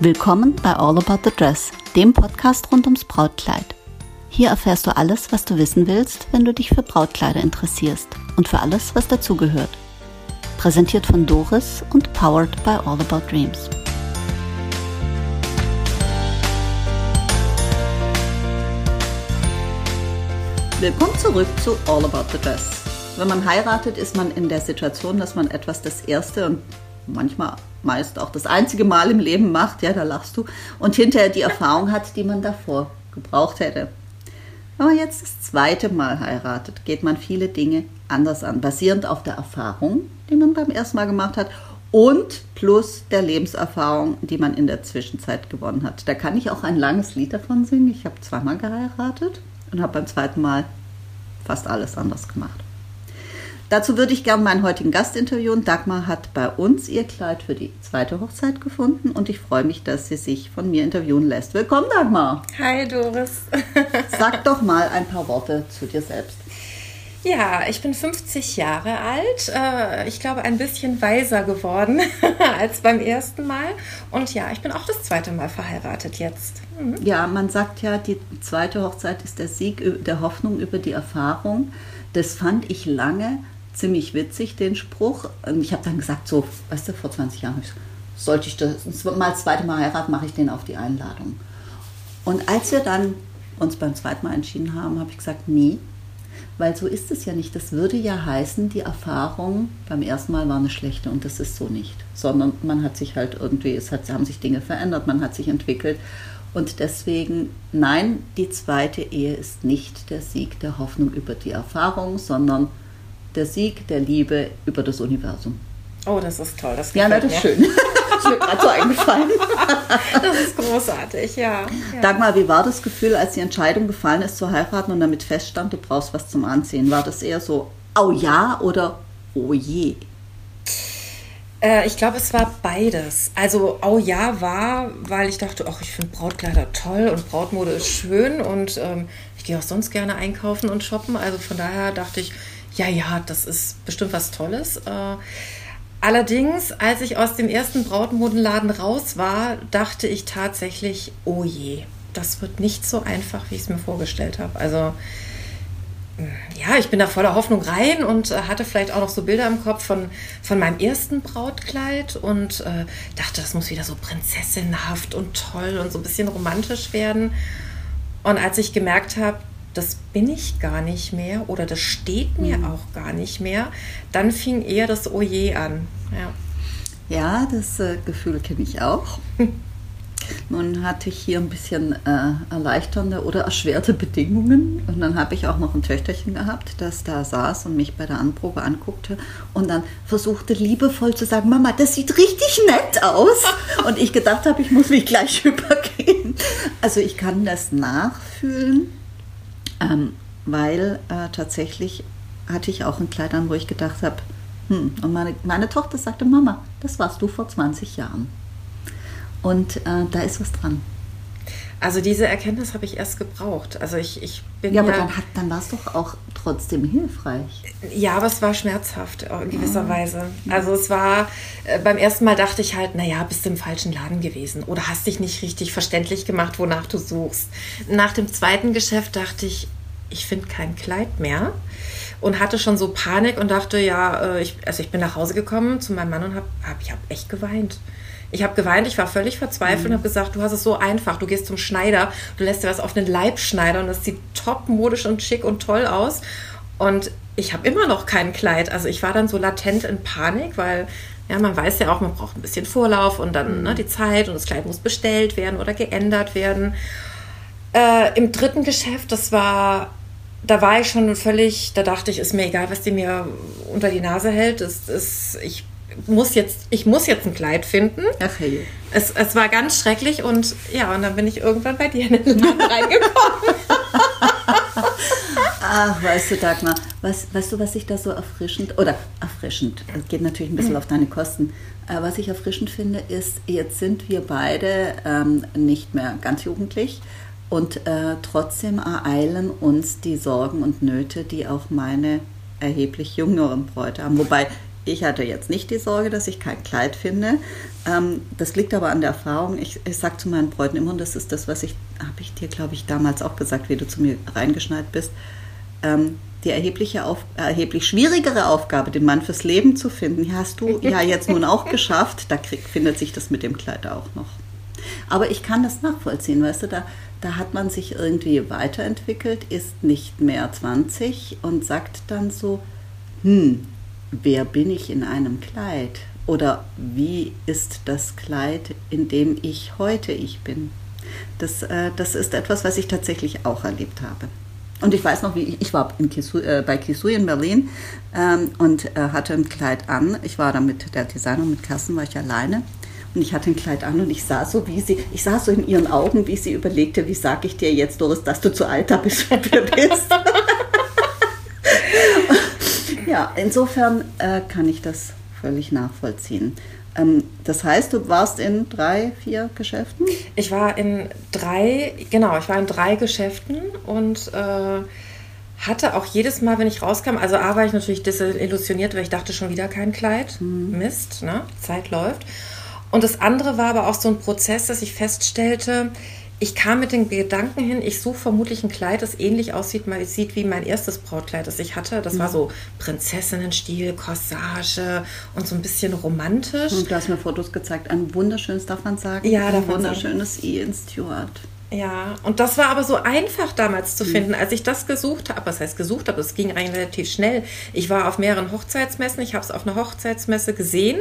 Willkommen bei All About the Dress, dem Podcast rund ums Brautkleid. Hier erfährst du alles, was du wissen willst, wenn du dich für Brautkleider interessierst und für alles, was dazugehört. Präsentiert von Doris und powered by All About Dreams. Willkommen zurück zu All About the Dress. Wenn man heiratet, ist man in der Situation, dass man etwas das erste und manchmal meist auch das einzige Mal im Leben macht, ja, da lachst du, und hinterher die Erfahrung hat, die man davor gebraucht hätte. Man jetzt das zweite Mal heiratet, geht man viele Dinge anders an, basierend auf der Erfahrung, die man beim ersten Mal gemacht hat und plus der Lebenserfahrung, die man in der Zwischenzeit gewonnen hat. Da kann ich auch ein langes Lied davon singen. Ich habe zweimal geheiratet und habe beim zweiten Mal fast alles anders gemacht. Dazu würde ich gerne meinen heutigen Gast interviewen. Dagmar hat bei uns ihr Kleid für die zweite Hochzeit gefunden und ich freue mich, dass sie sich von mir interviewen lässt. Willkommen, Dagmar. Hi, Doris. Sag doch mal ein paar Worte zu dir selbst. Ja, ich bin 50 Jahre alt. Äh, ich glaube, ein bisschen weiser geworden als beim ersten Mal. Und ja, ich bin auch das zweite Mal verheiratet jetzt. Mhm. Ja, man sagt ja, die zweite Hochzeit ist der Sieg der Hoffnung über die Erfahrung. Das fand ich lange ziemlich witzig, den Spruch. Und ich habe dann gesagt, so, weißt du, vor 20 Jahren, sollte ich das mal das zweite Mal heiraten, mache ich den auf die Einladung. Und als wir dann uns beim zweiten Mal entschieden haben, habe ich gesagt, nee, weil so ist es ja nicht. Das würde ja heißen, die Erfahrung beim ersten Mal war eine schlechte und das ist so nicht. Sondern man hat sich halt irgendwie, es hat, haben sich Dinge verändert, man hat sich entwickelt. Und deswegen, nein, die zweite Ehe ist nicht der Sieg der Hoffnung über die Erfahrung, sondern der Sieg der Liebe über das Universum. Oh, das ist toll. Das ja, das ist schön. das ist mir gerade so eingefallen. das ist großartig, ja. ja. Dagmar, wie war das Gefühl, als die Entscheidung gefallen ist zu heiraten und damit feststand, du brauchst was zum Anziehen? War das eher so, oh ja oder oh je? Äh, ich glaube, es war beides. Also, oh ja, war, weil ich dachte, ach, ich finde Brautkleider toll und Brautmode ist schön und ähm, ich gehe auch sonst gerne einkaufen und shoppen. Also von daher dachte ich, ja, ja, das ist bestimmt was Tolles. Äh, allerdings, als ich aus dem ersten Brautmodenladen raus war, dachte ich tatsächlich, oh je, das wird nicht so einfach, wie ich es mir vorgestellt habe. Also ja, ich bin da voller Hoffnung rein und äh, hatte vielleicht auch noch so Bilder im Kopf von, von meinem ersten Brautkleid und äh, dachte, das muss wieder so prinzessinhaft und toll und so ein bisschen romantisch werden. Und als ich gemerkt habe, das bin ich gar nicht mehr oder das steht mir mhm. auch gar nicht mehr, dann fing eher das Oje an. Ja, ja das äh, Gefühl kenne ich auch. Nun hatte ich hier ein bisschen äh, erleichternde oder erschwerte Bedingungen. Und dann habe ich auch noch ein Töchterchen gehabt, das da saß und mich bei der Anprobe anguckte und dann versuchte liebevoll zu sagen, Mama, das sieht richtig nett aus. Und ich gedacht habe, ich muss mich gleich übergehen. Also ich kann das nachfühlen ähm, weil äh, tatsächlich hatte ich auch ein Kleid an, wo ich gedacht habe, hm, und meine, meine Tochter sagte, Mama, das warst du vor 20 Jahren. Und äh, da ist was dran. Also diese Erkenntnis habe ich erst gebraucht. Also ich, ich bin ja, aber ja, dann, dann war es doch auch trotzdem hilfreich. Ja, aber es war schmerzhaft in gewisser ja. Weise. Also es war, äh, beim ersten Mal dachte ich halt, naja, bist du im falschen Laden gewesen oder hast dich nicht richtig verständlich gemacht, wonach du suchst. Nach dem zweiten Geschäft dachte ich, ich finde kein Kleid mehr und hatte schon so Panik und dachte, ja, äh, ich, also ich bin nach Hause gekommen zu meinem Mann und habe hab, ich habe echt geweint. Ich habe geweint, ich war völlig verzweifelt mhm. und habe gesagt, du hast es so einfach. Du gehst zum Schneider, du lässt dir was auf den Leib schneidern und das sieht top modisch und schick und toll aus. Und ich habe immer noch kein Kleid. Also ich war dann so latent in Panik, weil ja, man weiß ja auch, man braucht ein bisschen Vorlauf und dann mhm. ne, die Zeit und das Kleid muss bestellt werden oder geändert werden. Äh, Im dritten Geschäft, das war, da war ich schon völlig, da dachte ich, ist mir egal, was die mir unter die Nase hält. Es, es, ich muss jetzt, ich muss jetzt ein Kleid finden. Ach hey. Es, es war ganz schrecklich und ja, und dann bin ich irgendwann bei dir in den Laden reingekommen. Ach, weißt du, Dagmar, was, weißt du, was ich da so erfrischend, oder erfrischend, geht natürlich ein bisschen auf deine Kosten, äh, was ich erfrischend finde, ist, jetzt sind wir beide ähm, nicht mehr ganz jugendlich und äh, trotzdem ereilen uns die Sorgen und Nöte, die auch meine erheblich jüngeren Bräute haben. Wobei ich hatte jetzt nicht die Sorge, dass ich kein Kleid finde. Ähm, das liegt aber an der Erfahrung. Ich, ich sage zu meinen Bräuten immer, und das ist das, was ich, habe ich dir, glaube ich, damals auch gesagt, wie du zu mir reingeschneit bist. Ähm, die erhebliche auf, erheblich schwierigere Aufgabe, den Mann fürs Leben zu finden, hast du ja jetzt nun auch geschafft. Da krieg, findet sich das mit dem Kleid auch noch. Aber ich kann das nachvollziehen, weißt du, da, da hat man sich irgendwie weiterentwickelt, ist nicht mehr 20 und sagt dann so, hm, wer bin ich in einem Kleid? Oder wie ist das Kleid, in dem ich heute ich bin? Das, äh, das ist etwas, was ich tatsächlich auch erlebt habe. Und ich weiß noch, wie ich, ich war Kisu, äh, bei Kisui in Berlin ähm, und äh, hatte ein Kleid an. Ich war da mit der Designerin, mit Kassen, war ich alleine. Und ich hatte ein Kleid an und ich sah so, wie sie, ich sah so in ihren Augen, wie sie überlegte, wie sage ich dir jetzt, Doris, dass du zu alt bist. ja, insofern äh, kann ich das völlig nachvollziehen. Ähm, das heißt, du warst in drei, vier Geschäften? Ich war in drei, genau, ich war in drei Geschäften und äh, hatte auch jedes Mal, wenn ich rauskam, also A war ich natürlich desillusioniert, weil ich dachte schon wieder kein Kleid. Mhm. Mist, ne? Zeit läuft. Und das andere war aber auch so ein Prozess, dass ich feststellte, ich kam mit den Gedanken hin, ich suche vermutlich ein Kleid, das ähnlich aussieht, mal sieht wie mein erstes Brautkleid, das ich hatte. Das mhm. war so Prinzessinnenstil, Corsage und so ein bisschen romantisch. Und du hast mir Fotos gezeigt. Ein wunderschönes, darf man sagen? Ja, ein wunderschönes Ian Stewart. Ja, und das war aber so einfach damals zu mhm. finden, als ich das gesucht habe. Was heißt gesucht habe? Es ging eigentlich relativ schnell. Ich war auf mehreren Hochzeitsmessen. Ich habe es auf einer Hochzeitsmesse gesehen,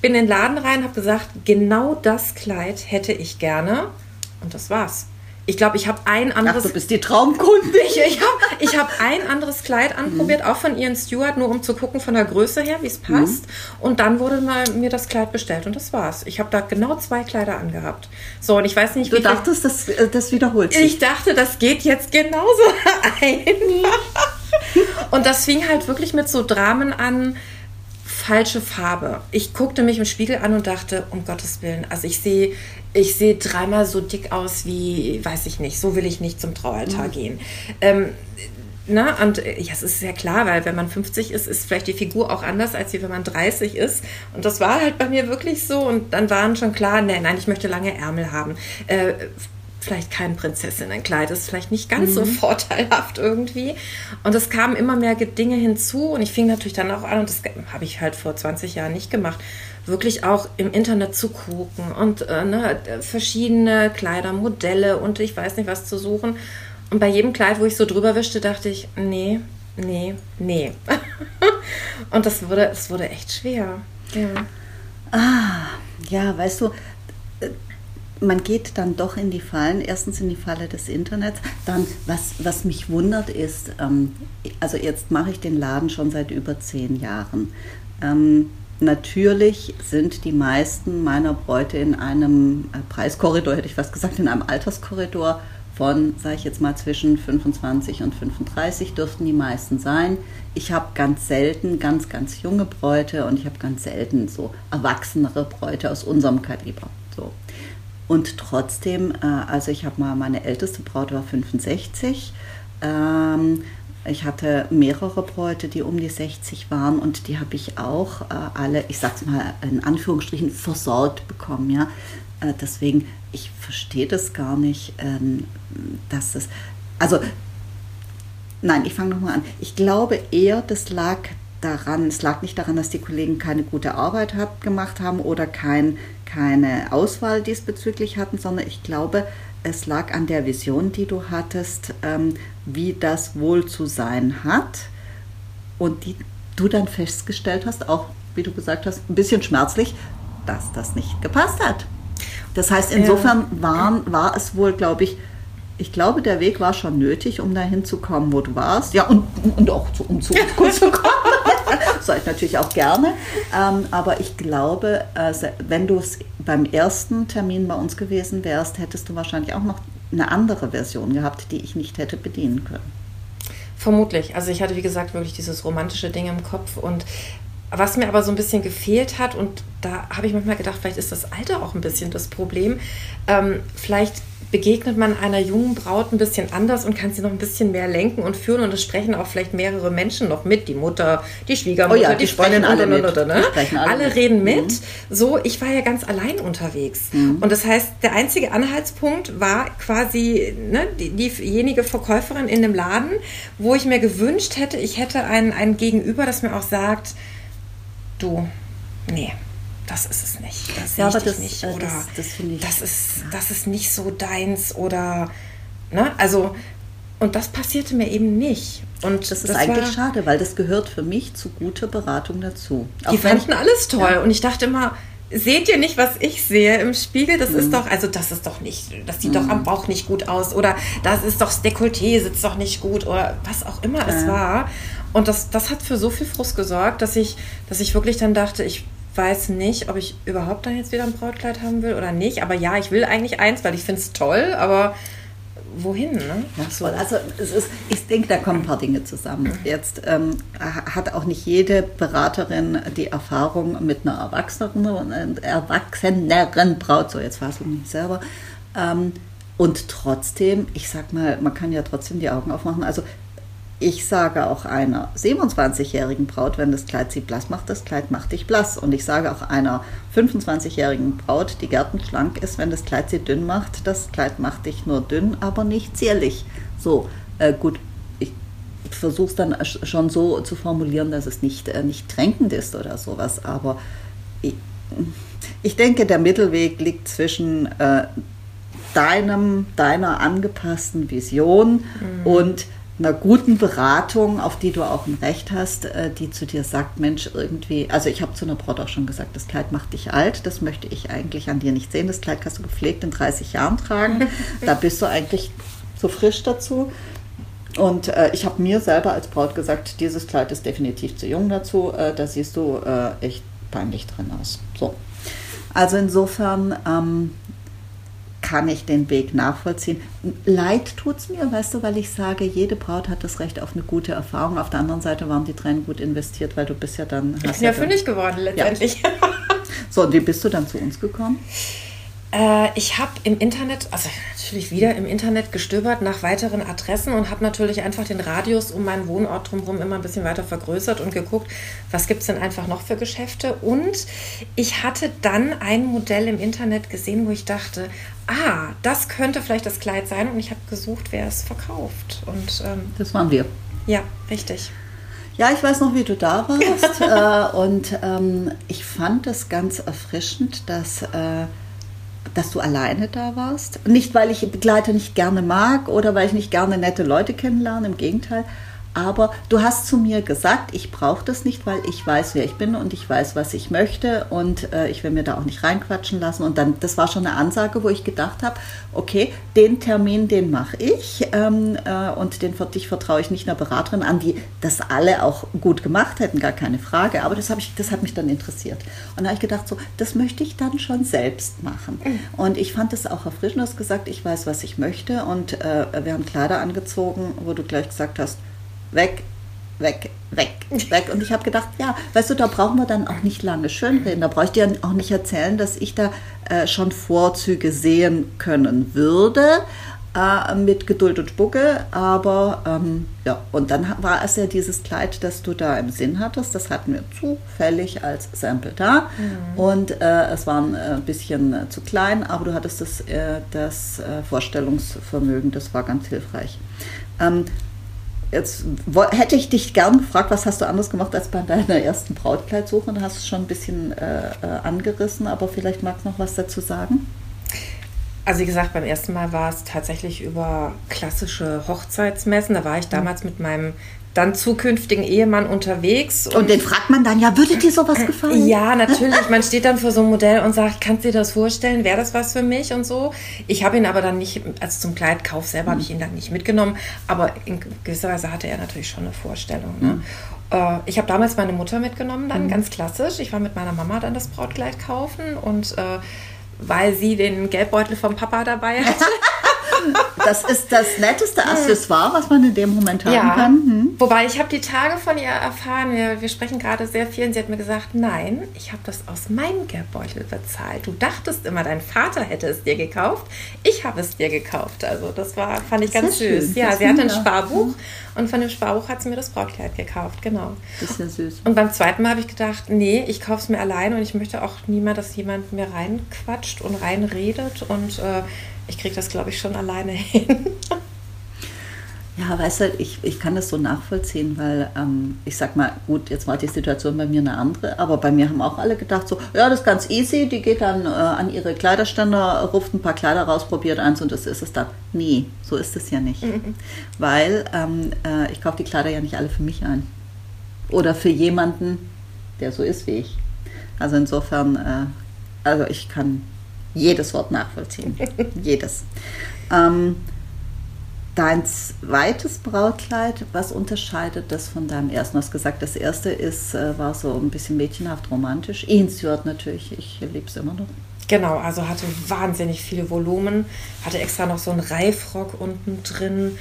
bin in den Laden rein, habe gesagt, genau das Kleid hätte ich gerne. Und das war's. Ich glaube, ich habe ein anderes. Ach, du bist die Traumkunde. Ich, ich habe ich hab ein anderes Kleid anprobiert, mhm. auch von Ian Stewart, nur um zu gucken von der Größe her, wie es passt. Mhm. Und dann wurde mal mir das Kleid bestellt und das war's. Ich habe da genau zwei Kleider angehabt. So, und ich weiß nicht, wie. Du dachtest, das, äh, das wiederholt sich. Ich dachte, das geht jetzt genauso einfach. und das fing halt wirklich mit so Dramen an falsche Farbe. Ich guckte mich im Spiegel an und dachte, um Gottes Willen, also ich sehe ich sehe dreimal so dick aus wie, weiß ich nicht, so will ich nicht zum Traualtar mhm. gehen. Ähm, na, und äh, ja, es ist sehr klar, weil wenn man 50 ist, ist vielleicht die Figur auch anders, als wenn man 30 ist. Und das war halt bei mir wirklich so. Und dann waren schon klar, nein, nein, ich möchte lange Ärmel haben. Äh, vielleicht kein Prinzessinnenkleid, ist vielleicht nicht ganz mhm. so vorteilhaft irgendwie. Und es kamen immer mehr Dinge hinzu und ich fing natürlich dann auch an, und das habe ich halt vor 20 Jahren nicht gemacht, wirklich auch im Internet zu gucken und äh, ne, verschiedene Kleidermodelle und ich weiß nicht was zu suchen. Und bei jedem Kleid, wo ich so drüber wischte, dachte ich, nee, nee, nee. und das wurde, das wurde echt schwer. Ja. Ah, ja, weißt du, man geht dann doch in die Fallen. Erstens in die Falle des Internets. Dann, was, was mich wundert, ist, ähm, also jetzt mache ich den Laden schon seit über zehn Jahren. Ähm, Natürlich sind die meisten meiner Bräute in einem äh, Preiskorridor, hätte ich fast gesagt, in einem Alterskorridor von, sage ich jetzt mal, zwischen 25 und 35 dürften die meisten sein. Ich habe ganz selten ganz, ganz junge Bräute und ich habe ganz selten so erwachsenere Bräute aus unserem Kaliber. Und trotzdem, äh, also ich habe mal, meine älteste Braut war 65. Ähm, ich hatte mehrere Bräute, die um die 60 waren und die habe ich auch äh, alle, ich sag's mal in Anführungsstrichen, versorgt bekommen. Ja? Äh, deswegen, ich verstehe das gar nicht, ähm, dass es. Also, nein, ich fange nochmal an. Ich glaube eher, das lag daran, es lag nicht daran, dass die Kollegen keine gute Arbeit hat, gemacht haben oder kein, keine Auswahl diesbezüglich hatten, sondern ich glaube, es lag an der Vision, die du hattest, ähm, wie das wohl zu sein hat und die du dann festgestellt hast, auch wie du gesagt hast, ein bisschen schmerzlich, dass das nicht gepasst hat. Das heißt, insofern war, war es wohl, glaube ich, ich glaube, der Weg war schon nötig, um dahin zu kommen, wo du warst. Ja, und, und auch zu, um zu uns zu kommen. Ich natürlich auch gerne. Ähm, aber ich glaube, äh, wenn du es beim ersten Termin bei uns gewesen wärst, hättest du wahrscheinlich auch noch eine andere Version gehabt, die ich nicht hätte bedienen können. Vermutlich. Also ich hatte, wie gesagt, wirklich dieses romantische Ding im Kopf und was mir aber so ein bisschen gefehlt hat, und da habe ich manchmal gedacht, vielleicht ist das Alter auch ein bisschen das Problem. Ähm, vielleicht begegnet man einer jungen Braut ein bisschen anders und kann sie noch ein bisschen mehr lenken und führen. Und es sprechen auch vielleicht mehrere Menschen noch mit. Die Mutter, die Schwiegermutter, Oh ja, die, die sprechen alle mit. und, ne? Alle alle mit. reden mit. Mhm. So, ich war ja ganz allein unterwegs. Und das heißt, der einzige Anhaltspunkt war quasi ne, die, diejenige Verkäuferin in dem Laden, wo ich mir gewünscht hätte, ich hätte ein, ein Gegenüber, das mir auch sagt, du, nee, das ist es nicht. Das Ja, aber das, nicht. äh, Oder das- das finde ich- das ist, das ist nicht so deins oder, ne, also, und das passierte mir eben nicht. Und Das ist eigentlich war, schade, weil das gehört für mich zu guter Beratung dazu. Die Auch wenn- fanden alles toll und ich dachte immer, seht ihr nicht, was ich sehe im Spiegel? Das Mhm. ist doch, also das ist doch nicht, das sieht doch am Bauch nicht gut aus oder das ist doch das Dekolleté sitzt doch nicht gut oder was auch immer es war. Und das, das hat für so viel Frust gesorgt, dass ich, dass ich wirklich dann dachte, ich weiß nicht, ob ich überhaupt dann jetzt wieder ein Brautkleid haben will oder nicht. Aber ja, ich will eigentlich eins, weil ich finde es toll, aber wohin, ne? Ja, so, also es ist, ich denke, da kommen ein paar Dinge zusammen. Jetzt ähm, hat auch nicht jede Beraterin die Erfahrung mit einer erwachseneren, erwachseneren Braut, so jetzt war es mich selber. Ähm, und trotzdem, ich sag mal, man kann ja trotzdem die Augen aufmachen. Also ich sage auch einer 27-jährigen Braut, wenn das Kleid sie blass macht, das Kleid macht dich blass. Und ich sage auch einer 25-jährigen Braut, die gärtenschlank ist, wenn das Kleid sie dünn macht, das Kleid macht dich nur dünn, aber nicht zierlich. So, äh, gut, ich versuche es dann sch- schon so zu formulieren, dass es nicht, äh, nicht kränkend ist oder sowas. Aber ich, ich denke, der Mittelweg liegt zwischen äh, deinem, deiner angepassten Vision und einer guten Beratung, auf die du auch ein Recht hast, äh, die zu dir sagt, Mensch, irgendwie, also ich habe zu einer Braut auch schon gesagt, das Kleid macht dich alt, das möchte ich eigentlich an dir nicht sehen, das Kleid kannst du gepflegt in 30 Jahren tragen, da bist du eigentlich zu frisch dazu. Und äh, ich habe mir selber als Braut gesagt, dieses Kleid ist definitiv zu jung dazu, äh, da siehst du äh, echt peinlich drin aus. So. Also insofern ähm, kann ich den Weg nachvollziehen. Leid tut es mir, weißt du, weil ich sage, jede Braut hat das Recht auf eine gute Erfahrung. Auf der anderen Seite waren die Tränen gut investiert, weil du bist ja dann... Ich bin ja dann- fündig geworden letztendlich. So, und wie bist du dann zu uns gekommen? Äh, ich habe im Internet, also natürlich wieder im Internet gestöbert nach weiteren Adressen und habe natürlich einfach den Radius um meinen Wohnort drumherum immer ein bisschen weiter vergrößert und geguckt, was gibt es denn einfach noch für Geschäfte. Und ich hatte dann ein Modell im Internet gesehen, wo ich dachte, ah, das könnte vielleicht das Kleid sein. Und ich habe gesucht, wer es verkauft. Und ähm, Das waren wir. ja, richtig. Ja, ich weiß noch, wie du da warst. äh, und ähm, ich fand es ganz erfrischend, dass, äh, dass du alleine da warst. Nicht, weil ich Begleiter nicht gerne mag oder weil ich nicht gerne nette Leute kennenlerne, im Gegenteil. Aber du hast zu mir gesagt, ich brauche das nicht, weil ich weiß, wer ich bin und ich weiß, was ich möchte und äh, ich will mir da auch nicht reinquatschen lassen. Und dann, das war schon eine Ansage, wo ich gedacht habe, okay, den Termin, den mache ich ähm, äh, und den dich vertraue ich nicht einer Beraterin an, die das alle auch gut gemacht hätten, gar keine Frage. Aber das, ich, das hat mich dann interessiert. Und da habe ich gedacht, so, das möchte ich dann schon selbst machen. Und ich fand es auch erfrischend, du hast gesagt, ich weiß, was ich möchte und äh, wir haben Kleider angezogen, wo du gleich gesagt hast, weg, weg, weg, weg. Und ich habe gedacht, ja, weißt du, da brauchen wir dann auch nicht lange schönreden. Da brauche ich dir auch nicht erzählen, dass ich da äh, schon Vorzüge sehen können würde. Äh, mit Geduld und Spucke, aber ähm, ja, und dann war es ja dieses Kleid, das du da im Sinn hattest, das hatten wir zufällig als Sample da und äh, es war ein äh, bisschen äh, zu klein, aber du hattest das, äh, das Vorstellungsvermögen, das war ganz hilfreich. Ähm, Jetzt hätte ich dich gern gefragt, was hast du anders gemacht als bei deiner ersten Brautkleidsuche? Du hast es schon ein bisschen äh, äh, angerissen, aber vielleicht magst du noch was dazu sagen. Also wie gesagt, beim ersten Mal war es tatsächlich über klassische Hochzeitsmessen. Da war ich damals mit meinem dann zukünftigen Ehemann unterwegs. Und den fragt man dann, ja, würde dir sowas gefallen? Ja, natürlich. Man steht dann vor so einem Modell und sagt, kannst du dir das vorstellen? Wäre das was für mich und so? Ich habe ihn aber dann nicht, also zum Kleidkauf selber habe ich ihn dann nicht mitgenommen, aber in gewisser Weise hatte er natürlich schon eine Vorstellung. Ne? Äh, Ich habe damals meine Mutter mitgenommen, dann ganz klassisch. Ich war mit meiner Mama dann das Brautkleid kaufen und äh, weil sie den Geldbeutel vom Papa dabei hatte. das ist das netteste Accessoire, was man in dem Moment haben Ja, kann. Hm? wobei ich habe die Tage von ihr erfahren, wir, wir sprechen gerade sehr viel und sie hat mir gesagt, nein, ich habe das aus meinem Geldbeutel bezahlt. Du dachtest immer, dein Vater hätte es dir gekauft. Ich habe es dir gekauft. Also das war, fand ich ganz schön. süß. Ja, Das sie hatte ein. Sparbuch und von dem Sparbuch hat sie mir das Brautkleid gekauft, genau. Das ist ja süß. Und beim zweiten Mal habe ich gedacht, nee, ich kaufe es mir alleine und ich möchte auch niemand, dass jemand mir reinquatscht und reinredet und äh, ich kriege das, glaube ich, schon alleine hin. Ja, weißt du, ich, ich kann das so nachvollziehen, weil ähm, ich sag mal, gut, jetzt war die Situation bei mir eine andere, aber bei mir haben auch alle gedacht, so, ja, das ist ganz easy, die geht dann äh, an ihre Kleiderständer, ruft ein paar Kleider raus, probiert eins und das ist es dann. Nee, so ist es ja nicht. Weil ähm, äh, ich kaufe die Kleider ja nicht alle für mich ein. Oder für jemanden, der so ist wie ich. Also insofern, äh, also ich kann jedes Wort nachvollziehen. jedes. Ähm, Dein zweites Brautkleid, was unterscheidet das von deinem ersten? Du hast gesagt, das erste ist, äh, war so ein bisschen mädchenhaft romantisch. Ian natürlich, ich liebe es immer noch. Genau, also hatte wahnsinnig viele Volumen, hatte extra noch so einen Reifrock unten drin.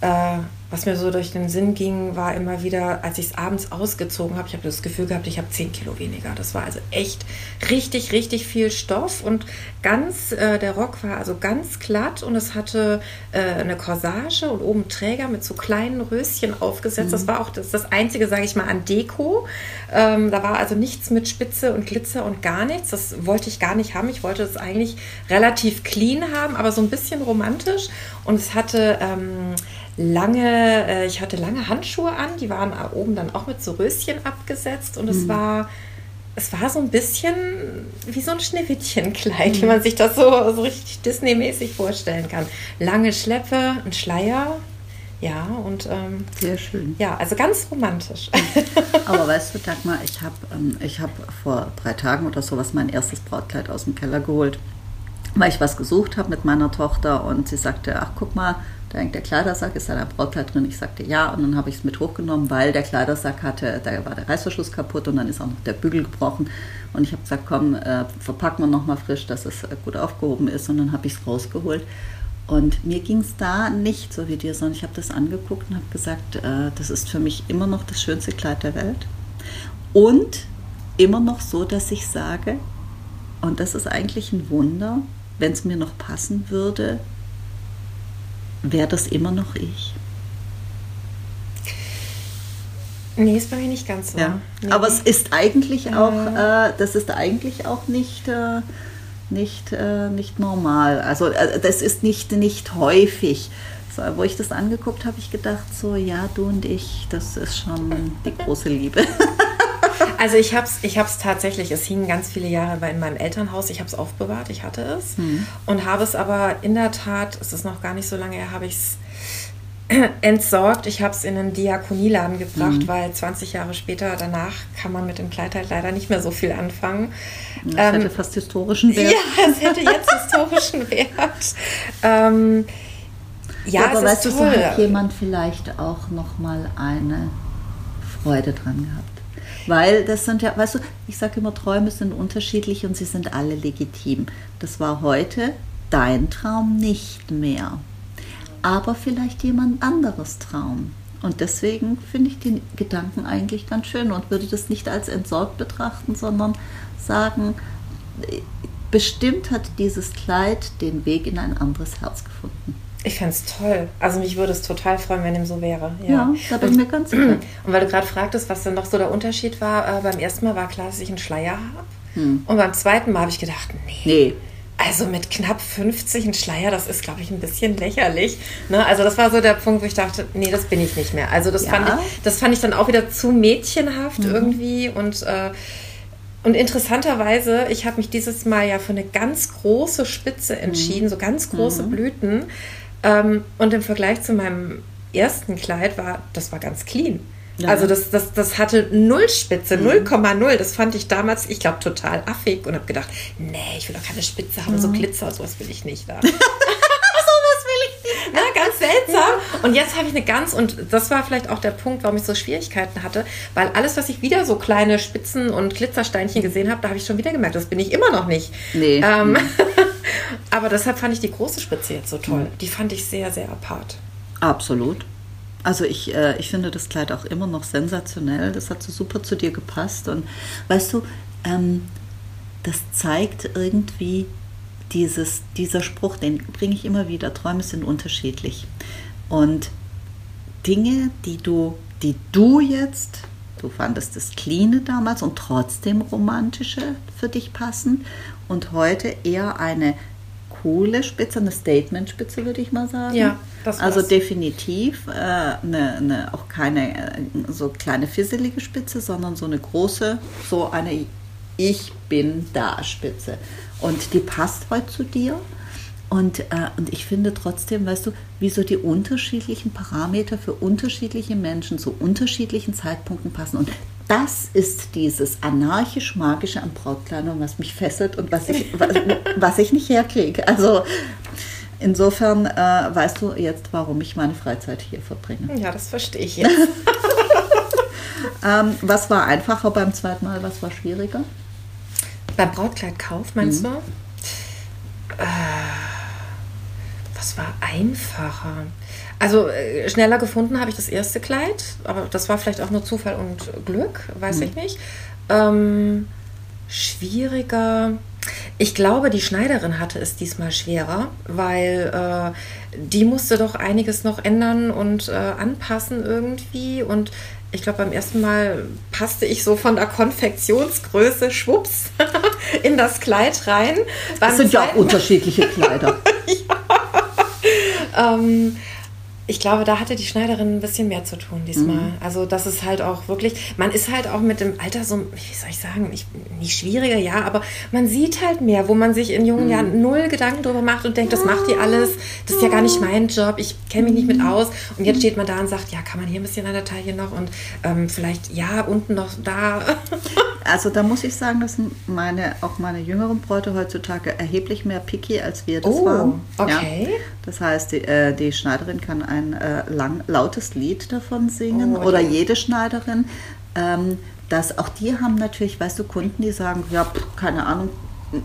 Äh, was mir so durch den Sinn ging, war immer wieder, als ich es abends ausgezogen habe, ich habe das Gefühl gehabt, ich habe 10 Kilo weniger. Das war also echt richtig, richtig viel Stoff und ganz, äh, der Rock war also ganz glatt und es hatte äh, eine Corsage und oben Träger mit so kleinen Röschen aufgesetzt. Das war auch das, das Einzige, sage ich mal, an Deko. Ähm, da war also nichts mit Spitze und Glitzer und gar nichts. Das wollte ich gar nicht haben. Ich wollte es eigentlich relativ clean haben, aber so ein bisschen romantisch. Und es hatte ähm, lange, äh, ich hatte lange Handschuhe an, die waren oben dann auch mit so Röschen abgesetzt und es war es war so ein bisschen wie so ein Schneewittchenkleid, wie man sich das so, so richtig Disney-mäßig vorstellen kann. Lange Schleppe, ein Schleier, ja, und ähm, Sehr schön. ja, also ganz romantisch. Aber weißt du, Dagmar, ich habe ähm, ich hab vor drei Tagen oder sowas mein erstes Brautkleid aus dem Keller geholt, weil ich was gesucht habe mit meiner Tochter und sie sagte, ach guck mal, da hängt der Kleidersack, ist da ein Brautkleid drin? Ich sagte ja und dann habe ich es mit hochgenommen, weil der Kleidersack hatte, da war der Reißverschluss kaputt und dann ist auch noch der Bügel gebrochen und ich habe gesagt, komm, äh, verpacken wir nochmal frisch, dass es äh, gut aufgehoben ist und dann habe ich es rausgeholt. Und mir ging es da nicht so wie dir, sondern ich habe das angeguckt und habe gesagt, äh, das ist für mich immer noch das schönste Kleid der Welt. Und immer noch so, dass ich sage, und das ist eigentlich ein Wunder, wenn es mir noch passen würde, wäre das immer noch ich. nee, ist bei mir nicht ganz so. Ja. Nee. Aber es ist eigentlich auch, äh, das ist eigentlich auch nicht, äh, nicht, äh, nicht normal. Also äh, das ist nicht, nicht häufig. So, wo ich das angeguckt habe, ich gedacht, so ja, du und ich, das ist schon die große Liebe. Also ich habe es ich hab's tatsächlich, es hing ganz viele Jahre bei- in meinem Elternhaus, ich habe es aufbewahrt, ich hatte es und habe es aber in der Tat, es ist noch gar nicht so lange her, habe ich es entsorgt. Ich habe es in einen Diakonieladen gebracht, weil 20 Jahre später danach kann man mit dem Kleid halt leider nicht mehr so viel anfangen. Das Ähm, hätte fast historischen Wert. Ja, es hätte jetzt historischen Wert. Ähm, ja, Ja, aber es weißt du, ist so toll. hat jemand vielleicht auch noch mal eine Freude dran gehabt. Weil das sind ja, weißt du, ich sage immer, Träume sind unterschiedlich und sie sind alle legitim. Das war heute dein Traum nicht mehr. Aber vielleicht jemand anderes Traum. Und deswegen finde ich den Gedanken eigentlich ganz schön und würde das nicht als entsorgt betrachten, sondern sagen, bestimmt hat dieses Kleid den Weg in ein anderes Herz gefunden. Ich fände es toll. Also mich würde es total freuen, wenn dem so wäre. Ja, da bin ich mir ganz sicher. Und weil du gerade fragtest, was denn noch so der Unterschied war, äh, beim ersten Mal war klar, dass ich einen Schleier habe. Hm. Und beim zweiten Mal habe ich gedacht, nee. Nee, Also mit knapp 50 ein Schleier, das ist, glaube ich, ein bisschen lächerlich. Ne? Also das war so der Punkt, wo ich dachte, nee, das bin ich nicht mehr. Also das, Ja. fand, ich, das fand ich dann auch wieder zu mädchenhaft irgendwie. Und, äh, und interessanterweise, ich habe mich dieses Mal ja für eine ganz große Spitze entschieden, so ganz große Blüten. Ähm, und im Vergleich zu meinem ersten Kleid war, das war ganz clean. Ja. Also das, das, das hatte null Spitze, 0,0. Das fand ich damals, ich glaube, total affig und habe gedacht, nee, ich will doch keine Spitze haben, so Glitzer, sowas will ich nicht da. sowas will ich nicht. Na, ganz seltsam. Und jetzt habe ich eine ganz, und das war vielleicht auch der Punkt, warum ich so Schwierigkeiten hatte, weil alles, was ich wieder so kleine Spitzen und Glitzersteinchen gesehen habe, da habe ich schon wieder gemerkt, das bin ich immer noch nicht. Nee. Ähm, Aber deshalb fand ich die große Spitze jetzt so toll. Die fand ich sehr, sehr apart. Absolut. Also ich, äh, ich finde das Kleid auch immer noch sensationell. Das hat so super zu dir gepasst. Und weißt du, ähm, das zeigt irgendwie dieses, dieser Spruch, den bringe ich immer wieder, Träume sind unterschiedlich. Und Dinge, die du, die du jetzt, du fandest das Cleane damals und trotzdem romantische für dich passen und heute eher eine coole Spitze, eine Statement-Spitze, würde ich mal sagen. Ja, das war's. Also definitiv äh, eine, eine, auch keine äh, so kleine fisselige Spitze, sondern so eine große, so eine Ich bin da Spitze. Und die passt heute zu dir. Und, äh, und ich finde trotzdem, weißt du, wie so die unterschiedlichen Parameter für unterschiedliche Menschen zu unterschiedlichen Zeitpunkten passen. Und das ist dieses anarchisch-magische am Brautkleidung, was mich fesselt und was ich, was, was ich nicht herkriege. Also insofern äh, weißt du jetzt, warum ich meine Freizeit hier verbringe. Ja, das verstehe ich jetzt. ähm, was war einfacher beim zweiten Mal, was war schwieriger? Beim Brautkleidkauf, meinst mhm. du? Äh, was war einfacher? Also äh, schneller gefunden habe ich das erste Kleid, aber das war vielleicht auch nur Zufall und Glück, weiß mhm. ich nicht. Ähm, schwieriger. Ich glaube, die Schneiderin hatte es diesmal schwerer, weil äh, die musste doch einiges noch ändern und äh, anpassen irgendwie. Und ich glaube, beim ersten Mal passte ich so von der Konfektionsgröße schwupps in das Kleid rein. Beim das sind ja auch unterschiedliche Kleider. ja. ähm, ich glaube, da hatte die Schneiderin ein bisschen mehr zu tun diesmal. Mhm. Also das ist halt auch wirklich, man ist halt auch mit dem Alter so, wie soll ich sagen, nicht, nicht schwieriger, ja, aber man sieht halt mehr, wo man sich in jungen mhm. Jahren null Gedanken drüber macht und denkt, das macht die alles, das ist ja gar nicht mein Job, ich kenne mich nicht mit aus. Und jetzt steht man da und sagt, ja, kann man hier ein bisschen an der Taille noch und ähm, vielleicht, ja, unten noch da. also da muss ich sagen, dass meine, auch meine jüngeren Bräute heutzutage erheblich mehr picky, als wir das oh, waren. okay. Ja? Das heißt, die, äh, die Schneiderin kann ein äh, lang, lautes Lied davon singen oh, oder jede Schneiderin. Ähm, dass auch die haben natürlich, weißt du, Kunden, die sagen, ja, pff, keine Ahnung,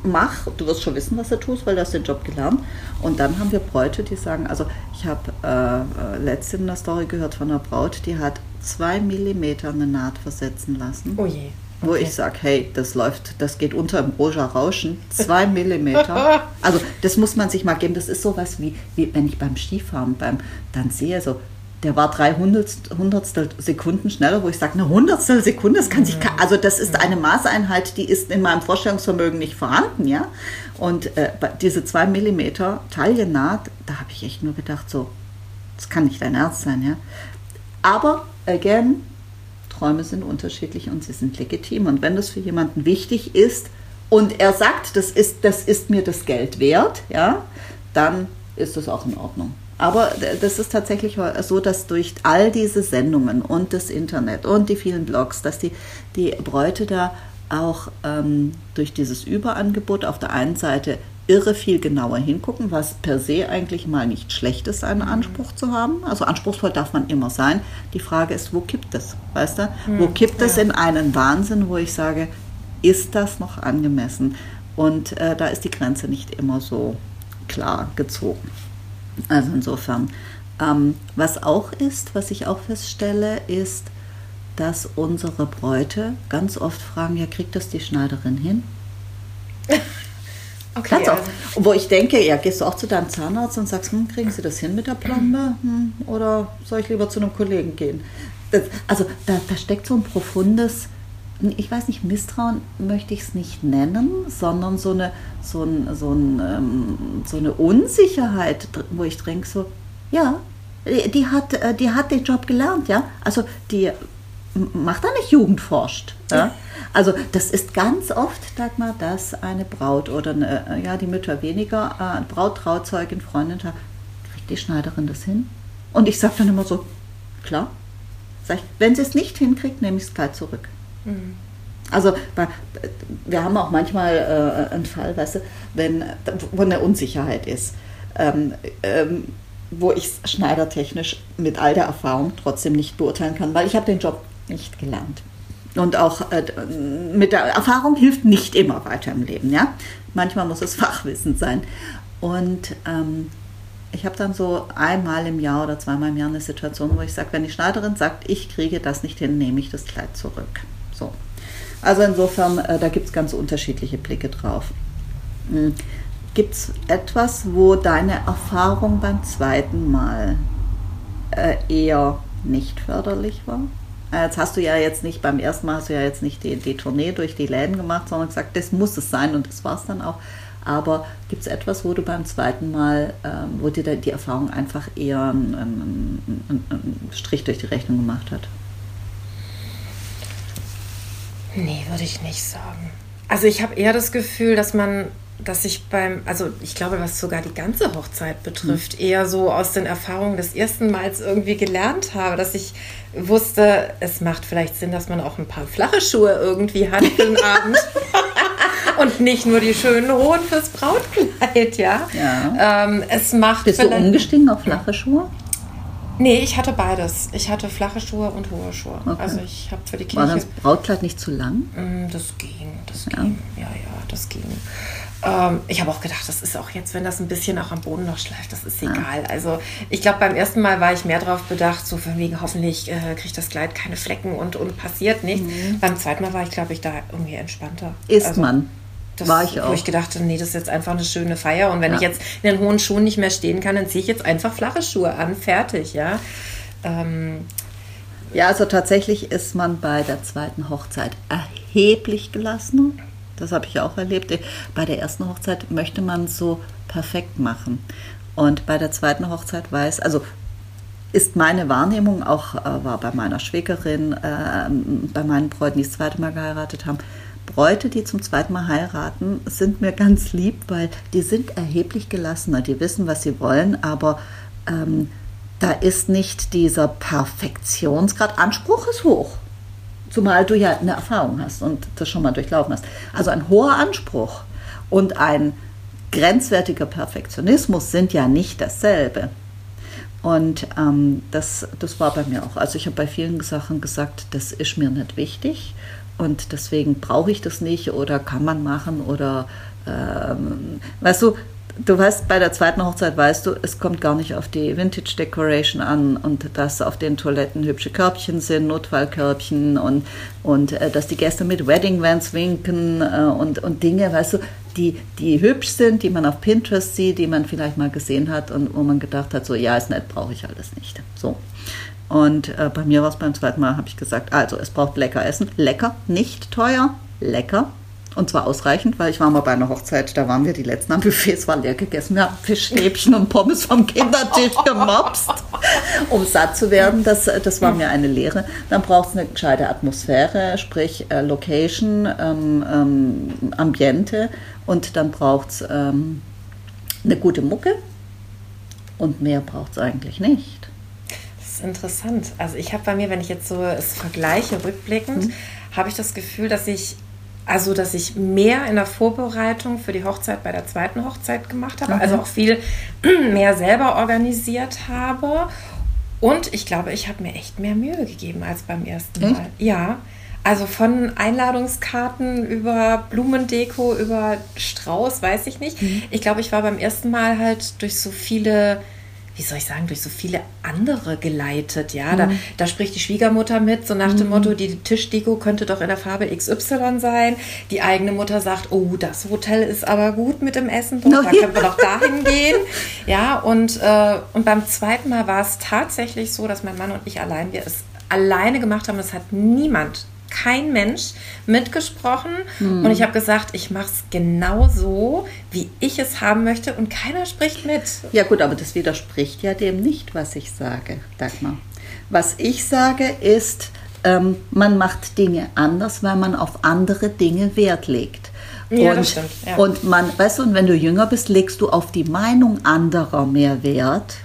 mach, du wirst schon wissen, was du tust, weil du hast den Job gelernt. Und dann haben wir Bräute, die sagen, also ich habe äh, äh letztens eine Story gehört von einer Braut, die hat zwei Millimeter eine Naht versetzen lassen. Oh je. Wo ich sage, hey, das läuft, das geht unter im rosa Rauschen, zwei Millimeter. Also das muss man sich mal geben. Das ist sowas wie, wie wenn ich beim Skifahren beim, dann sehe, so, der war drei Hundertstel Sekunden schneller, wo ich sage, eine Hundertstel Sekunde, das kann sich, also das ist eine Maßeinheit, die ist in meinem Vorstellungsvermögen nicht vorhanden, ja. Und äh, diese zwei Millimeter Taillennaht, da habe ich echt nur gedacht, so, das kann nicht dein Ernst sein, ja. Aber, again, Träume sind unterschiedlich und sie sind legitim. Und wenn das für jemanden wichtig ist und er sagt, das ist, das ist mir das Geld wert, ja, dann ist das auch in Ordnung. Aber das ist tatsächlich so, dass durch all diese Sendungen und das Internet und die vielen Blogs, dass die, die Bräute da auch ähm, durch dieses Überangebot auf der einen Seite irre viel genauer hingucken, was per se eigentlich mal nicht schlecht ist, einen mhm. Anspruch zu haben. Also anspruchsvoll darf man immer sein. Die Frage ist, wo kippt es? Weißt du? Mhm. Wo kippt es in einen Wahnsinn, wo ich sage, ist das noch angemessen? Und äh, da ist die Grenze nicht immer so klar gezogen. Also insofern. Ähm, was auch ist, was ich auch feststelle, ist, dass unsere Bräute ganz oft fragen, ja, kriegt das die Schneiderin hin? Okay, Ganz oft. Also. Wo ich denke, ja, gehst du auch zu deinem Zahnarzt und sagst, hm, kriegen Sie das hin mit der Plombe? Hm, oder soll ich lieber zu einem Kollegen gehen? Das, also da, da steckt so ein profundes, ich weiß nicht, Misstrauen möchte ich es nicht nennen, sondern so eine, so, ein, so, ein, ähm, so eine Unsicherheit, wo ich denke so, ja, die hat, äh, die hat den Job gelernt, ja. Also die macht da nicht Jugendforscht. Ja? Also das ist ganz oft, Dagmar, dass eine Braut oder eine, äh, ja, die Mütter weniger, äh, Braut, Trauzeugin, Freundin, kriegt die Schneiderin das hin? Und ich sage dann immer so, klar. Sag ich, wenn sie es nicht hinkriegt, nehme ich es gleich zurück. Mhm. Also wir haben auch manchmal äh, einen Fall, weißt du, wenn, wo eine Unsicherheit ist. Ähm, ähm, wo ich es schneidertechnisch mit all der Erfahrung trotzdem nicht beurteilen kann, weil ich habe den Job nicht gelernt. Und auch äh, mit der Erfahrung hilft nicht immer weiter im Leben. Ja? Manchmal muss es Fachwissen sein. Und ähm, ich habe dann so einmal im Jahr oder zweimal im Jahr eine Situation, wo ich sage, wenn die Schneiderin sagt, ich kriege das nicht hin, nehme ich das Kleid zurück. So. Also insofern, äh, da gibt es ganz unterschiedliche Blicke drauf. Mhm. Gibt es etwas, wo deine Erfahrung beim zweiten Mal äh, eher nicht förderlich war? Äh, jetzt hast du ja jetzt nicht, beim ersten Mal hast du ja jetzt nicht die, die Tournee durch die Läden gemacht, sondern gesagt, das muss es sein und das war es dann auch. Aber gibt es etwas, wo du beim zweiten Mal, ähm, wo dir die Erfahrung einfach eher einen, einen, einen Strich durch die Rechnung gemacht hat? Nee, würde ich nicht sagen. Also ich habe eher das Gefühl, dass man, dass ich beim, also ich glaube, was sogar die ganze Hochzeit betrifft, mhm. eher so aus den Erfahrungen des ersten Mals irgendwie gelernt habe, dass ich wusste, es macht vielleicht Sinn, dass man auch ein paar flache Schuhe irgendwie hat für den Abend. Und nicht nur die schönen hohen fürs Brautkleid, ja. ja. Ähm, es macht Bist du umgestiegen auf flache Schuhe? Nee, ich hatte beides. Ich hatte flache Schuhe und hohe Schuhe. Okay. Also ich habe für die Kirche... War das Brautkleid nicht zu lang? Mm, das ging, das ja. ging. Ja, ja, das ging. Ähm, ich habe auch gedacht, das ist auch jetzt, wenn das ein bisschen auch am Boden noch schleift, das ist egal. Ja. Also ich glaube, beim ersten Mal war ich mehr darauf bedacht, so von wegen, hoffentlich äh, kriegt das Kleid keine Flecken und, und passiert nicht. Mhm. Beim zweiten Mal war ich, glaube ich, da irgendwie entspannter. Ist also, man. Das, war ich auch. Wo ich gedacht habe, nee, das ist jetzt einfach eine schöne Feier. Und wenn ja. ich jetzt in den hohen Schuhen nicht mehr stehen kann, dann ziehe ich jetzt einfach flache Schuhe an, fertig, ja. Ähm, ja, also tatsächlich ist man bei der zweiten Hochzeit erheblich gelassener. Das habe ich auch erlebt. Bei der ersten Hochzeit möchte man so perfekt machen. Und bei der zweiten Hochzeit weiß, also ist meine Wahrnehmung auch, äh, war bei meiner Schwägerin, äh, bei meinen Bräuten, die das zweite Mal geheiratet haben, Bräute, die zum zweiten Mal heiraten, sind mir ganz lieb, weil die sind erheblich gelassener. Die wissen, was sie wollen, aber ähm, da ist nicht dieser Perfektionsgrad. Anspruch ist hoch. Zumal du ja eine Erfahrung hast und das schon mal durchlaufen hast. Also ein hoher Anspruch und ein grenzwertiger Perfektionismus sind ja nicht dasselbe. Und ähm, das, das war bei mir auch. Also ich habe bei vielen Sachen gesagt, das ist mir nicht wichtig und deswegen brauche ich das nicht oder kann man machen oder ähm, weißt du, du weißt, bei der zweiten Hochzeit weißt du, es kommt gar nicht auf die Vintage Decoration an und dass auf den Toiletten hübsche Körbchen sind, Notfallkörbchen und, und äh, dass die Gäste mit Wedding Vans winken äh, und, und Dinge, weißt du, die, die hübsch sind, die man auf Pinterest sieht, die man vielleicht mal gesehen hat und wo man gedacht hat, so ja, ist nett, brauche ich alles nicht. So. Und äh, bei mir war es beim zweiten Mal, habe ich gesagt, also es braucht lecker Essen. Lecker, nicht teuer, lecker. Und zwar ausreichend, weil ich war mal bei einer Hochzeit, da waren wir die letzten am Buffet, es war leer gegessen. Wir haben Fischstäbchen und Pommes vom Kindertisch gemopst, um satt zu werden. Das, das war mir eine Lehre. Dann braucht es eine gescheite Atmosphäre, sprich äh, Location, ähm, ähm, Ambiente. Und dann braucht es ähm, eine gute Mucke. Und mehr braucht es eigentlich nicht ist interessant. Also ich habe bei mir, wenn ich jetzt so es vergleiche rückblickend, mhm. habe ich das Gefühl, dass ich also, dass ich mehr in der Vorbereitung für die Hochzeit bei der zweiten Hochzeit gemacht habe, okay. also auch viel mehr selber organisiert habe. Und ich glaube, ich habe mir echt mehr Mühe gegeben als beim ersten Mal. Ja. Also von Einladungskarten über Blumendeko, über Strauß, weiß ich nicht. Mhm. Ich glaube, ich war beim ersten Mal halt durch so viele wie soll ich sagen, durch so viele andere geleitet. Ja, mhm. da, da spricht die Schwiegermutter mit, so nach mhm. dem Motto, die Tischdeko könnte doch in der Farbe XY sein. Die eigene Mutter sagt, oh, das Hotel ist aber gut mit dem Essen, doch, no, da ja. können wir doch dahin gehen. Ja, und, äh, und beim zweiten Mal war es tatsächlich so, dass mein Mann und ich allein, wir es alleine gemacht haben. Es hat niemand kein Mensch mitgesprochen hm. und ich habe gesagt, ich mache es genau so, wie ich es haben möchte und keiner spricht mit. Ja gut, aber das widerspricht ja dem nicht, was ich sage, Dagmar. Was ich sage ist, ähm, man macht Dinge anders, weil man auf andere Dinge Wert legt. Ja, und, stimmt. Ja. Und man, weißt du, und wenn du jünger bist, legst du auf die Meinung anderer mehr Wert,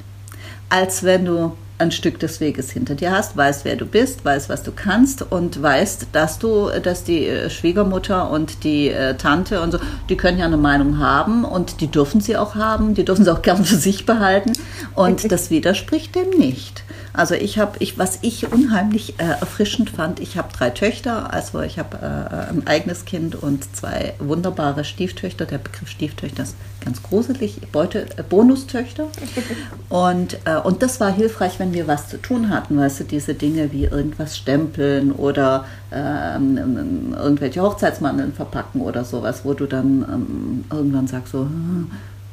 als wenn du ein Stück des Weges hinter dir hast, weißt, wer du bist, weißt, was du kannst und weißt, dass du, dass die äh, Schwiegermutter und die äh, Tante und so, die können ja eine Meinung haben und die dürfen sie auch haben, die dürfen sie auch gern für sich behalten und das widerspricht dem nicht. Also ich habe, ich, was ich unheimlich äh, erfrischend fand, ich habe drei Töchter, also ich habe äh, ein eigenes Kind und zwei wunderbare Stieftöchter. Der Begriff Stieftöchter ist ganz gruselig, Beute, äh, Bonustöchter. Und, äh, und das war hilfreich, wenn wir was zu tun hatten, weißt du, diese Dinge wie irgendwas stempeln oder ähm, irgendwelche Hochzeitsmandeln verpacken oder sowas, wo du dann ähm, irgendwann sagst so, hm,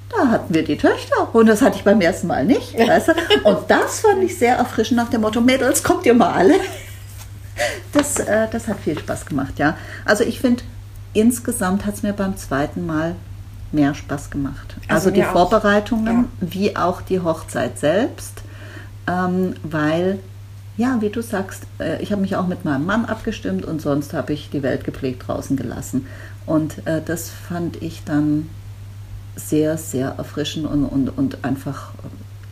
da hatten wir die Töchter und das hatte ich beim ersten Mal nicht. Weißt du? Und das fand ich sehr erfrischend nach dem Motto, Mädels, kommt ihr mal alle. Das, äh, das hat viel Spaß gemacht, ja. Also ich finde, insgesamt hat es mir beim zweiten Mal mehr Spaß gemacht. Also, also die Vorbereitungen ja. wie auch die Hochzeit selbst, ähm, weil, ja, wie du sagst, äh, ich habe mich auch mit meinem Mann abgestimmt und sonst habe ich die Welt gepflegt draußen gelassen. Und äh, das fand ich dann sehr, sehr erfrischend und, und, und einfach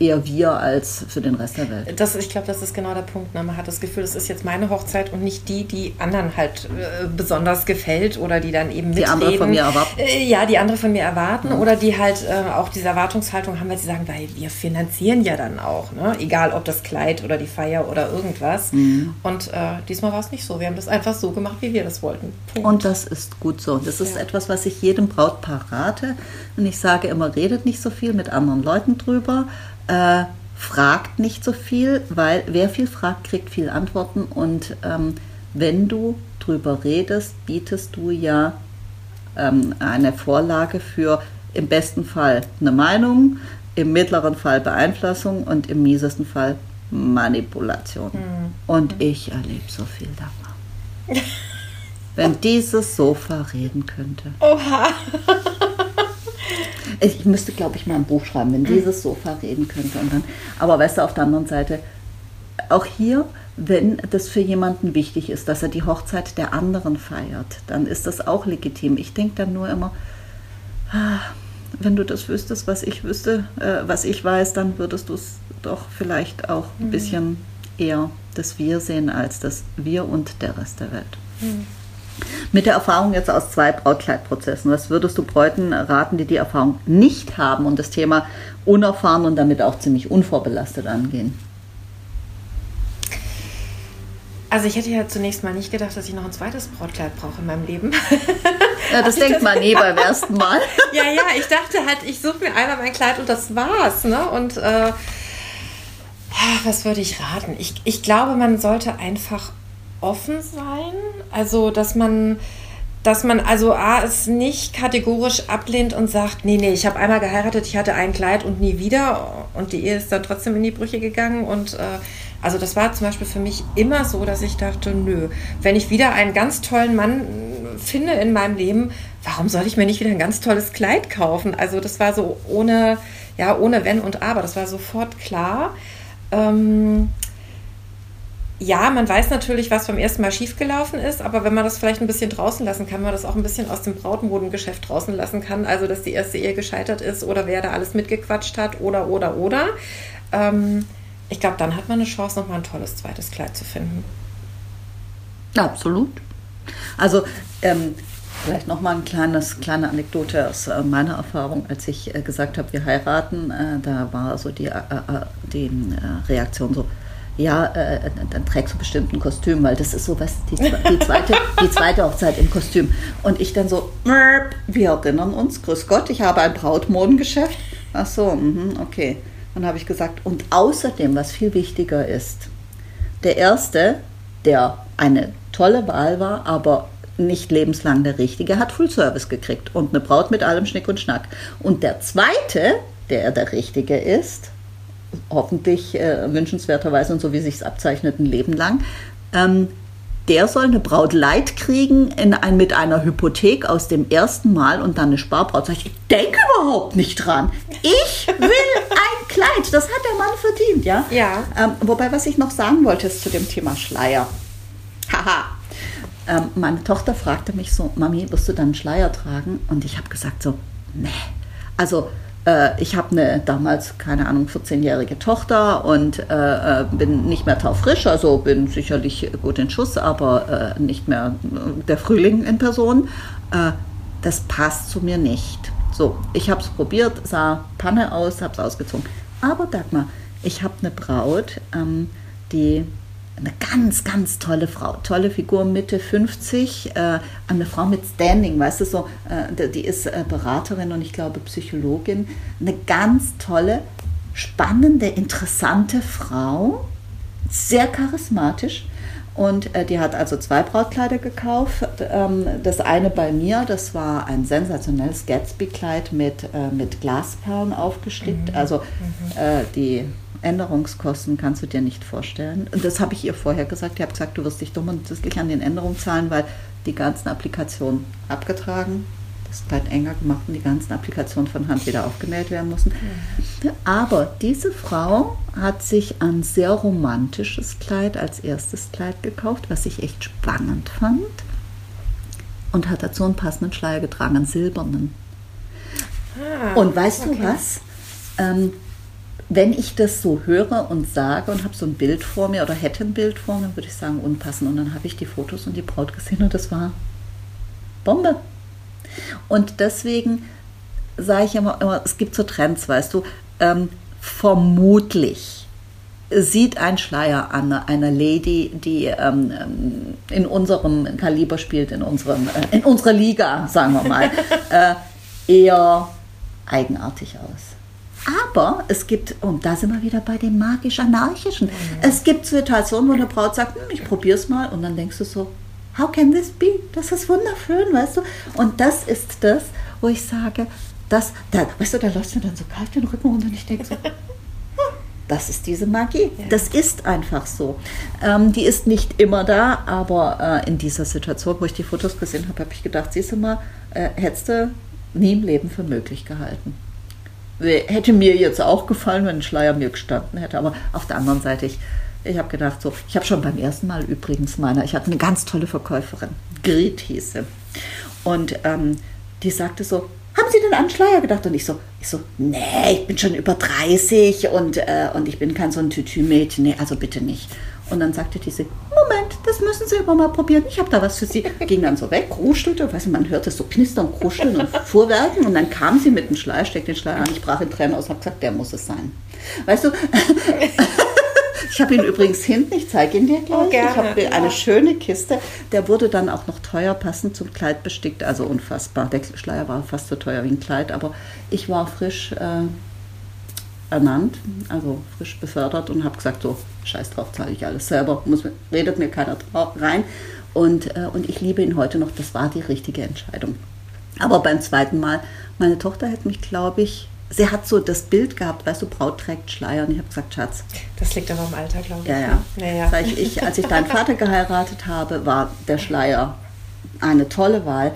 eher wir als für den Rest der Welt. Das, ich glaube, das ist genau der Punkt. Ne? Man hat das Gefühl, das ist jetzt meine Hochzeit und nicht die, die anderen halt äh, besonders gefällt oder die dann eben mitreden. Die andere von mir erwarten. Äh, ja, die andere von mir erwarten mhm. oder die halt äh, auch diese Erwartungshaltung haben, weil sie sagen, weil wir finanzieren ja dann auch. Ne? Egal, ob das Kleid oder die Feier oder irgendwas. Mhm. Und äh, diesmal war es nicht so. Wir haben das einfach so gemacht, wie wir das wollten. Punkt. Und das ist gut so. Das ist ja. etwas, was ich jedem Brautpaar rate. Und ich sage immer, redet nicht so viel mit anderen Leuten drüber äh, fragt nicht so viel, weil wer viel fragt, kriegt viel Antworten. Und ähm, wenn du drüber redest, bietest du ja ähm, eine Vorlage für im besten Fall eine Meinung, im mittleren Fall Beeinflussung und im miesesten Fall Manipulation. Mhm. Und ich erlebe so viel davon. wenn dieses Sofa reden könnte. Oha. Ich müsste, glaube ich, mal ein Buch schreiben, wenn dieses Sofa reden könnte. Und dann, aber weißt du, auf der anderen Seite, auch hier, wenn das für jemanden wichtig ist, dass er die Hochzeit der anderen feiert, dann ist das auch legitim. Ich denke dann nur immer, ah, wenn du das wüsstest, was ich wüsste, äh, was ich weiß, dann würdest du es doch vielleicht auch ein mhm. bisschen eher das Wir sehen als das Wir und der Rest der Welt. Mhm. Mit der Erfahrung jetzt aus zwei Brautkleidprozessen, was würdest du Bräuten raten, die die Erfahrung nicht haben und das Thema unerfahren und damit auch ziemlich unvorbelastet angehen? Also ich hätte ja zunächst mal nicht gedacht, dass ich noch ein zweites Brautkleid brauche in meinem Leben. Ja, das denkt man nie beim ersten Mal. ja, ja, ich dachte halt, ich suche mir einmal mein Kleid und das war's. Ne? Und äh, was würde ich raten? Ich, ich glaube, man sollte einfach offen sein. Also, dass man, dass man also A, es nicht kategorisch ablehnt und sagt, nee, nee, ich habe einmal geheiratet, ich hatte ein Kleid und nie wieder und die Ehe ist dann trotzdem in die Brüche gegangen und äh, also das war zum Beispiel für mich immer so, dass ich dachte, nö, wenn ich wieder einen ganz tollen Mann finde in meinem Leben, warum soll ich mir nicht wieder ein ganz tolles Kleid kaufen? Also das war so ohne, ja, ohne Wenn und Aber, das war sofort klar. Ähm, ja, man weiß natürlich, was beim ersten Mal schiefgelaufen ist, aber wenn man das vielleicht ein bisschen draußen lassen kann, man das auch ein bisschen aus dem Brautmodengeschäft draußen lassen kann, also dass die erste Ehe gescheitert ist oder wer da alles mitgequatscht hat oder, oder, oder. Ähm, ich glaube, dann hat man eine Chance, nochmal ein tolles zweites Kleid zu finden. Absolut. Also, ähm, vielleicht nochmal eine kleines, kleine Anekdote aus äh, meiner Erfahrung, als ich äh, gesagt habe, wir heiraten, äh, da war so die, die Reaktion so, ja, äh, dann trägst du bestimmt ein Kostüm, weil das ist so was, die, die, zweite, die zweite Hochzeit im Kostüm. Und ich dann so, wir erinnern uns, grüß Gott, ich habe ein Brautmodengeschäft. Ach so, mh, okay. Dann habe ich gesagt, und außerdem, was viel wichtiger ist, der Erste, der eine tolle Wahl war, aber nicht lebenslang der Richtige, hat Full Service gekriegt und eine Braut mit allem Schnick und Schnack. Und der Zweite, der der Richtige ist, hoffentlich äh, wünschenswerterweise und so wie sich es abzeichnet, ein Leben lang. Ähm, der soll eine Braut Leid kriegen in ein, mit einer Hypothek aus dem ersten Mal und dann eine Sparbraut. Sag ich, ich denke überhaupt nicht dran. Ich will ein Kleid. Das hat der Mann verdient, ja? Ja. Ähm, wobei, was ich noch sagen wollte, ist zu dem Thema Schleier. Haha. Ähm, meine Tochter fragte mich so, Mami, wirst du dann einen Schleier tragen? Und ich habe gesagt so, nee. Also ich habe eine damals, keine Ahnung, 14-jährige Tochter und äh, äh, bin nicht mehr taufrisch, also bin sicherlich gut in Schuss, aber äh, nicht mehr der Frühling in Person. Äh, das passt zu mir nicht. So, ich habe es probiert, sah Panne aus, habe es ausgezogen. Aber Dagmar, ich habe eine Braut, ähm, die eine ganz, ganz tolle Frau, tolle Figur, Mitte 50, äh, eine Frau mit Standing, weißt du, so, äh, die ist äh, Beraterin und ich glaube Psychologin, eine ganz tolle, spannende, interessante Frau, sehr charismatisch. Und äh, die hat also zwei Brautkleider gekauft. Ähm, das eine bei mir, das war ein sensationelles Gatsby-Kleid mit, äh, mit Glasperlen aufgestickt. Mhm. Also mhm. Äh, die Änderungskosten kannst du dir nicht vorstellen. Und das habe ich ihr vorher gesagt. Ich habe gesagt, du wirst dich dumm und dusselig an den Änderungen zahlen, weil die ganzen Applikationen abgetragen, das Kleid enger gemacht und die ganzen Applikationen von Hand wieder aufgenäht werden mussten. Aber diese Frau hat sich ein sehr romantisches Kleid als erstes Kleid gekauft, was ich echt spannend fand. Und hat dazu einen passenden Schleier getragen, einen silbernen. Ah, und weißt okay. du was? Ähm, wenn ich das so höre und sage und habe so ein Bild vor mir oder hätte ein Bild vor mir, würde ich sagen, unpassend. Und dann habe ich die Fotos und die Braut gesehen und das war Bombe. Und deswegen sage ich immer, immer, es gibt so Trends, weißt du, ähm, vermutlich sieht ein Schleier an einer Lady, die ähm, in unserem Kaliber spielt, in, unserem, äh, in unserer Liga, sagen wir mal, äh, eher eigenartig aus. Aber es gibt, und da sind wir wieder bei dem magisch-anarchischen, mhm. es gibt Situationen, wo eine Braut sagt, hm, ich probiere es mal, und dann denkst du so, how can this be? Das ist wunderschön, weißt du? Und das ist das, wo ich sage, das, da, weißt du, da läuft mir dann so kalt den Rücken runter und ich denke so, das ist diese Magie. Ja. Das ist einfach so. Ähm, die ist nicht immer da, aber äh, in dieser Situation, wo ich die Fotos gesehen habe, habe ich gedacht, siehst du mal, äh, hättest du nie im Leben für möglich gehalten hätte mir jetzt auch gefallen, wenn ein Schleier mir gestanden hätte. Aber auf der anderen Seite, ich, ich habe gedacht, so, ich habe schon beim ersten Mal übrigens meiner, ich hatte eine ganz tolle Verkäuferin, Grit hieß sie. Und ähm, die sagte so, haben Sie denn an Schleier gedacht? Und ich so, ich so, nee, ich bin schon über 30 und, äh, und ich bin kein so ein Tütü-Mädchen, nee, also bitte nicht. Und dann sagte diese, das müssen Sie aber mal probieren. Ich habe da was für Sie. Ging dann so weg, kruschelte, weiß nicht, man hörte so knistern, kruscheln und fuhrwerken. Und dann kam sie mit dem Schleier, steckte den Schleier an. Ich brach in Tränen aus und habe gesagt, der muss es sein. Weißt du, ich habe ihn übrigens hinten, ich zeige ihn dir gleich. Oh, ich habe ja. eine schöne Kiste. Der wurde dann auch noch teuer passend zum Kleid bestickt, also unfassbar. Der Schleier war fast so teuer wie ein Kleid, aber ich war frisch. Äh, ernannt, also frisch befördert und habe gesagt, so, scheiß drauf, zahle ich alles selber, muss, redet mir keiner rein. Und, äh, und ich liebe ihn heute noch, das war die richtige Entscheidung. Aber beim zweiten Mal, meine Tochter hätte mich, glaube ich, sie hat so das Bild gehabt, weißt du, Braut trägt Schleier. Und ich habe gesagt, Schatz. Das liegt aber im Alter, glaube ich. Ja, ja. Ja, ja. Ich, ich, als ich deinen Vater geheiratet habe, war der Schleier eine tolle Wahl.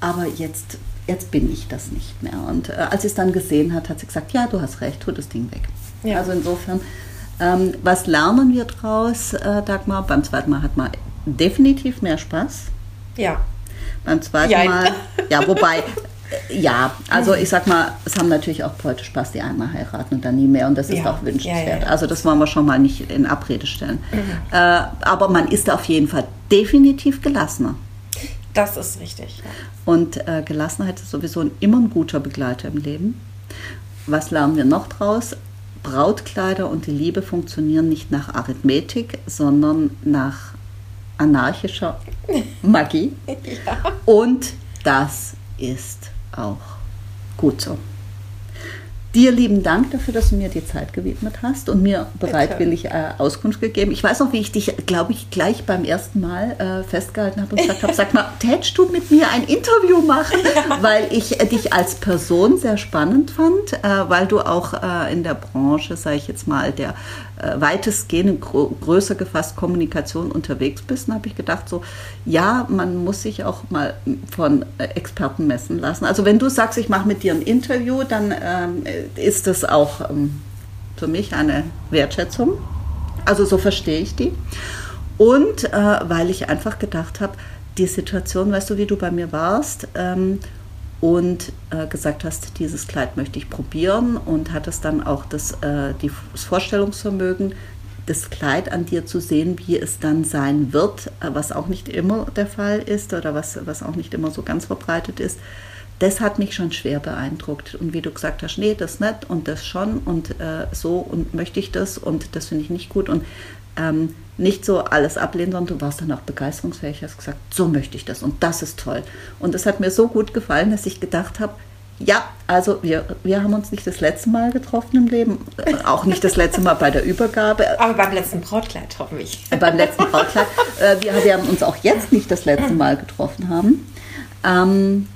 Aber jetzt jetzt bin ich das nicht mehr. Und äh, als sie es dann gesehen hat, hat sie gesagt, ja, du hast recht, tu das Ding weg. Ja. Also insofern, ähm, was lernen wir draus, äh, Dagmar? Beim zweiten Mal hat man definitiv mehr Spaß. Ja. Beim zweiten Jein. Mal, ja, wobei, äh, ja, also ich sag mal, es haben natürlich auch Leute Spaß, die einmal heiraten und dann nie mehr und das ist ja. auch wünschenswert. Ja, ja, also das wollen wir schon mal nicht in Abrede stellen. Mhm. Äh, aber man ist auf jeden Fall definitiv gelassener. Das ist richtig. Ja. Und äh, Gelassenheit ist sowieso ein, immer ein guter Begleiter im Leben. Was lernen wir noch draus? Brautkleider und die Liebe funktionieren nicht nach Arithmetik, sondern nach anarchischer Magie. ja. Und das ist auch gut so. Dir lieben Dank dafür, dass du mir die Zeit gewidmet hast und mir bereitwillig äh, Auskunft gegeben. Ich weiß auch, wie ich dich, glaube ich, gleich beim ersten Mal äh, festgehalten habe und gesagt habe, sag mal, tätst du mit mir ein Interview machen? Ja. Weil ich äh, dich als Person sehr spannend fand, äh, weil du auch äh, in der Branche, sage ich jetzt mal, der weitestgehend größer gefasst Kommunikation unterwegs bist, dann habe ich gedacht, so, ja, man muss sich auch mal von äh, Experten messen lassen. Also wenn du sagst, ich mache mit dir ein Interview, dann ähm, ist das auch ähm, für mich eine Wertschätzung. Also so verstehe ich die. Und äh, weil ich einfach gedacht habe, die Situation, weißt du, wie du bei mir warst, ähm, und äh, gesagt hast, dieses Kleid möchte ich probieren und hattest dann auch das, äh, die, das Vorstellungsvermögen, das Kleid an dir zu sehen, wie es dann sein wird, äh, was auch nicht immer der Fall ist oder was, was auch nicht immer so ganz verbreitet ist. das hat mich schon schwer beeindruckt. Und wie du gesagt hast, nee, das nicht und das schon und äh, so und möchte ich das und das finde ich nicht gut. Und ähm, nicht so alles ablehnen, sondern du warst dann auch begeisterungsfähig, hast gesagt, so möchte ich das und das ist toll. Und das hat mir so gut gefallen, dass ich gedacht habe, ja, also wir, wir haben uns nicht das letzte Mal getroffen im Leben, auch nicht das letzte Mal bei der Übergabe. Aber beim letzten Brautkleid, hoffe ich. Beim letzten Brautkleid. Äh, wir werden uns auch jetzt nicht das letzte Mal getroffen haben. Ähm,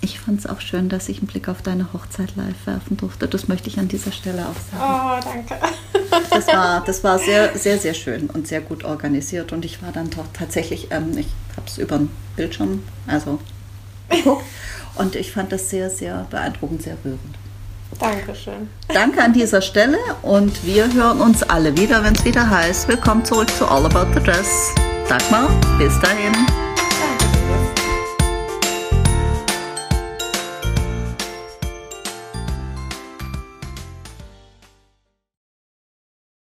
ich fand es auch schön, dass ich einen Blick auf deine Hochzeit live werfen durfte. Das möchte ich an dieser Stelle auch sagen. Oh, danke. Das war, das war sehr, sehr, sehr schön und sehr gut organisiert. Und ich war dann doch tatsächlich, ähm, ich habe es über den Bildschirm, also geguckt. Und ich fand das sehr, sehr beeindruckend, sehr rührend. Dankeschön. Danke an dieser Stelle und wir hören uns alle wieder, wenn es wieder heißt, willkommen zurück zu All About the Dress. Sag mal, bis dahin.